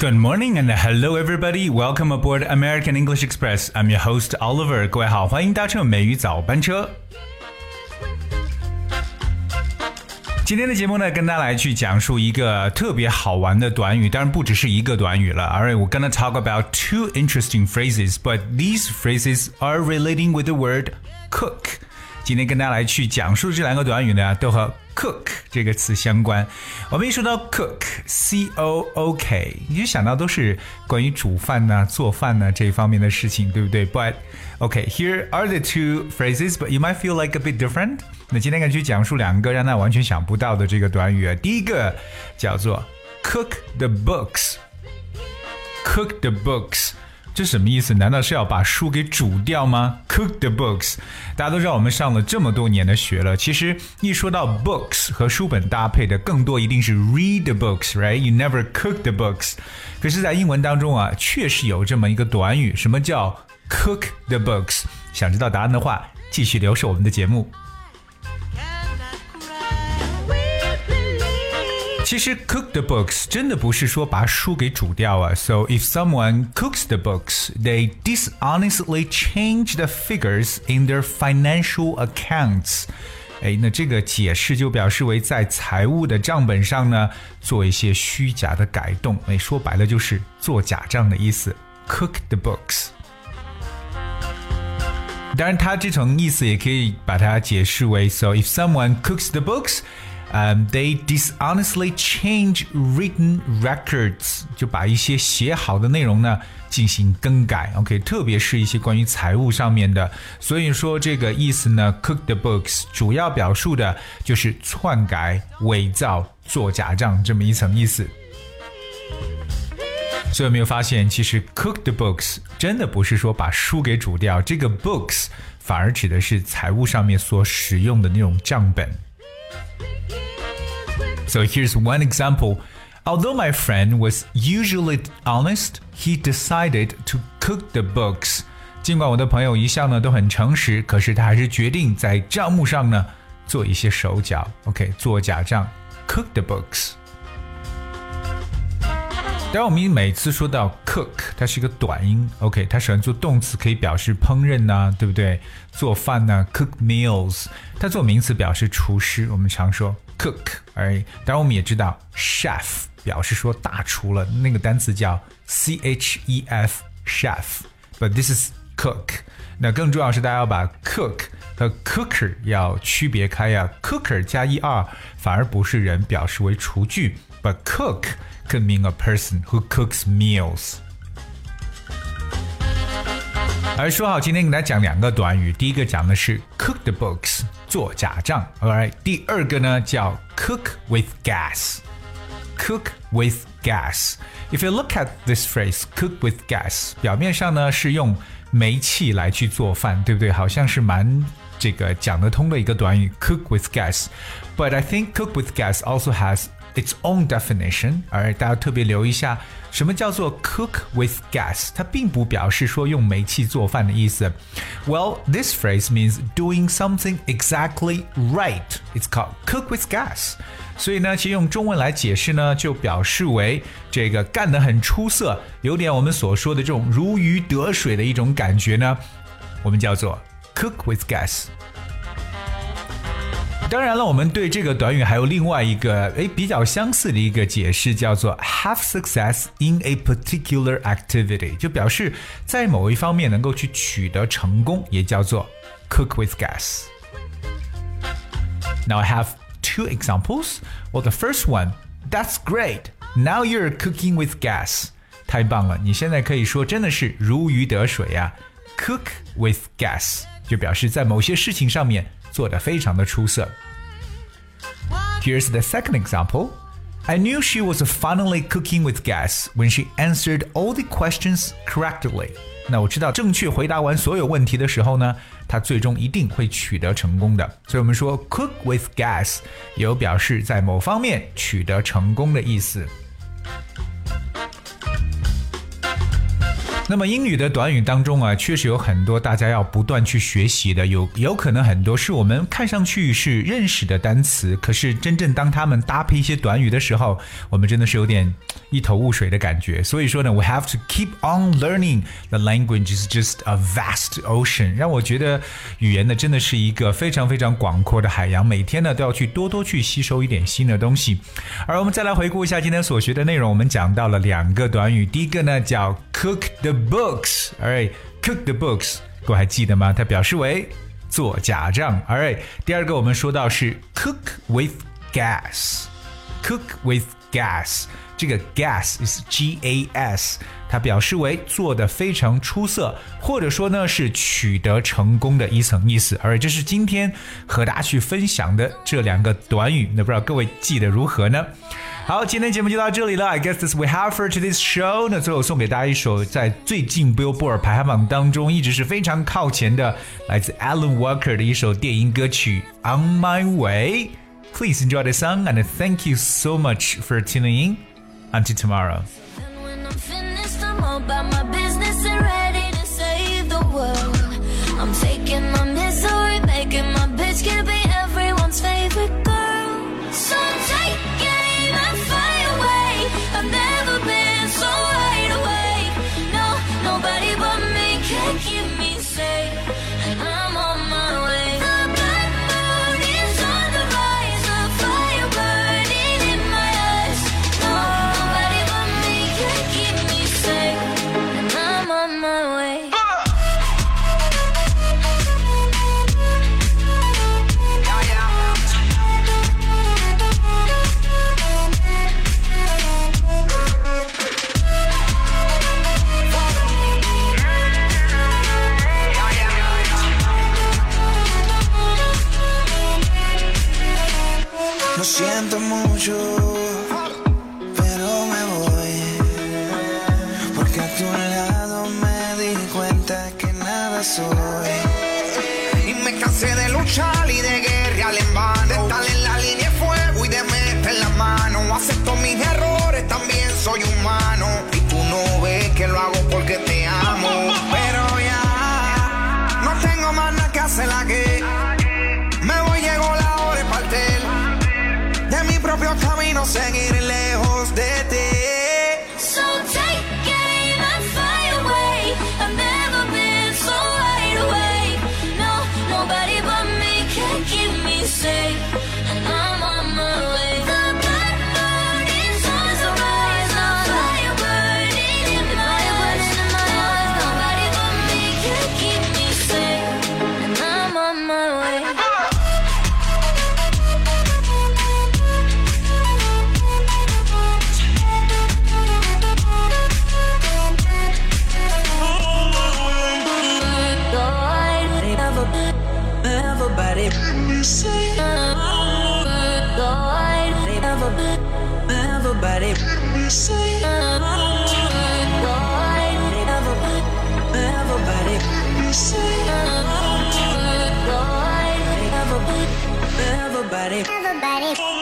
Good morning and hello everybody. Welcome aboard American English Express. I'm your host Oliver. 各位好，欢迎搭乘美语早班车。今天的节目呢，跟大家来去讲述一个特别好玩的短语，当然不只是一个短语了。Alright, we're gonna talk about two interesting phrases, but these phrases are relating with the word cook. 今天跟大家来去讲述这两个短语呢，都和 cook 这个词相关。我们一说到 cook，c o o k，你就想到都是关于煮饭呐、做饭呐这一方面的事情，对不对？But okay, here are the two phrases, but you might feel like a bit different. 那今天跟去讲述两个让大家完全想不到的这个短语啊。第一个叫做 cook the books，cook the books。 这什么意思？难道是要把书给煮掉吗？Cook the books。大家都知道，我们上了这么多年的学了，其实一说到 books 和书本搭配的，更多一定是 read the books，right？You never cook the books。可是，在英文当中啊，确实有这么一个短语，什么叫 cook the books？想知道答案的话，继续留守我们的节目。其实 cook the books 真的不是说把书给煮掉啊。So if someone cooks the books, they dishonestly change the figures in their financial accounts. 哎，那这个解释就表示为在财务的账本上呢做一些虚假的改动。哎，说白了就是做假账的意思。Cook the books。当然，它这层意思也可以把它解释为：So if someone cooks the books。 Um, they dishonestly change written records，就把一些写好的内容呢进行更改。OK，特别是一些关于财务上面的。所以说这个意思呢，cook the books 主要表述的就是篡改、伪造、做假账这么一层意思。所以有没有发现，其实 cook the books 真的不是说把书给煮掉，这个 books 反而指的是财务上面所使用的那种账本。So here's one example. Although my friend was usually honest, he decided to cook the books. 尽管我的朋友一向呢都很诚实，可是他还是决定在账目上呢做一些手脚。OK，做假账，cook the books。当然，我们每次说到 cook，它是一个短音，OK，它喜欢做动词可以表示烹饪呐、啊，对不对？做饭呐、啊、，cook meals，它做名词表示厨师，我们常说 cook，而当然我们也知道 chef 表示说大厨了，那个单词叫 c h e f chef，but this is cook。那更重要是大家要把 cook 和 cooker 要区别开呀、啊、，cooker 加 er 反而不是人，表示为厨具，but cook。could mean a person who cooks meals。而说好今天给大家讲两个短语，第一个讲的是 cook the books 做假账，alright。第二个呢叫 cook with gas。cook with gas。If you look at this phrase, cook with gas，表面上呢是用煤气来去做饭，对不对？好像是蛮这个讲得通的一个短语，cook with gas。But I think cook with gas also has its own definition，而大家特别留意一下，什么叫做 cook with gas？它并不表示说用煤气做饭的意思。Well, this phrase means doing something exactly right. It's called cook with gas. 所以呢，其实用中文来解释呢，就表示为这个干得很出色，有点我们所说的这种如鱼得水的一种感觉呢，我们叫做 cook with gas。 当然了，我们对这个短语还有另外一个诶比较相似的一个解释，叫做 have success in a particular activity，就表示在某一方面能够去取得成功，也叫做 cook with gas。Now I have two examples. Well, the first one, that's great. Now you're cooking with gas. 太棒了，你现在可以说真的是如鱼得水呀、啊。Cook with gas 就表示在某些事情上面。 做得非常的出色。Here's the second example. I knew she was finally cooking with gas when she answered all the questions correctly. 那我知道正确回答完所有问题的时候呢，她最终一定会取得成功的。所以我们说 cook with gas 有表示在某方面取得成功的意思。 那么英语的短语当中啊，确实有很多大家要不断去学习的，有有可能很多是我们看上去是认识的单词，可是真正当他们搭配一些短语的时候，我们真的是有点一头雾水的感觉。所以说呢，we have to keep on learning. The language is just a vast ocean，让我觉得语言呢真的是一个非常非常广阔的海洋，每天呢都要去多多去吸收一点新的东西。而我们再来回顾一下今天所学的内容，我们讲到了两个短语，第一个呢叫 cook the books，alright，cook the books，各位还记得吗？它表示为做假账，alright。第二个我们说到是 cook with gas，cook with gas。这个 gas is G A S，它表示为做的非常出色，或者说呢是取得成功的一层意思。而这是今天和大家去分享的这两个短语，那不知道各位记得如何呢？ 好，今天节目就到这里了。I guess this we have for today's show。那最后送给大家一首在最近 Billboard 排行榜当中一直是非常靠前的，来自 Alan Walker 的一首电音歌曲《On My Way》。Please enjoy the song and thank you so much for tuning in. Until tomorrow. Lo siento mucho, pero me voy. Porque a tu lado me di cuenta que nada soy. Y me cansé de luchar y de no seguirle everybody.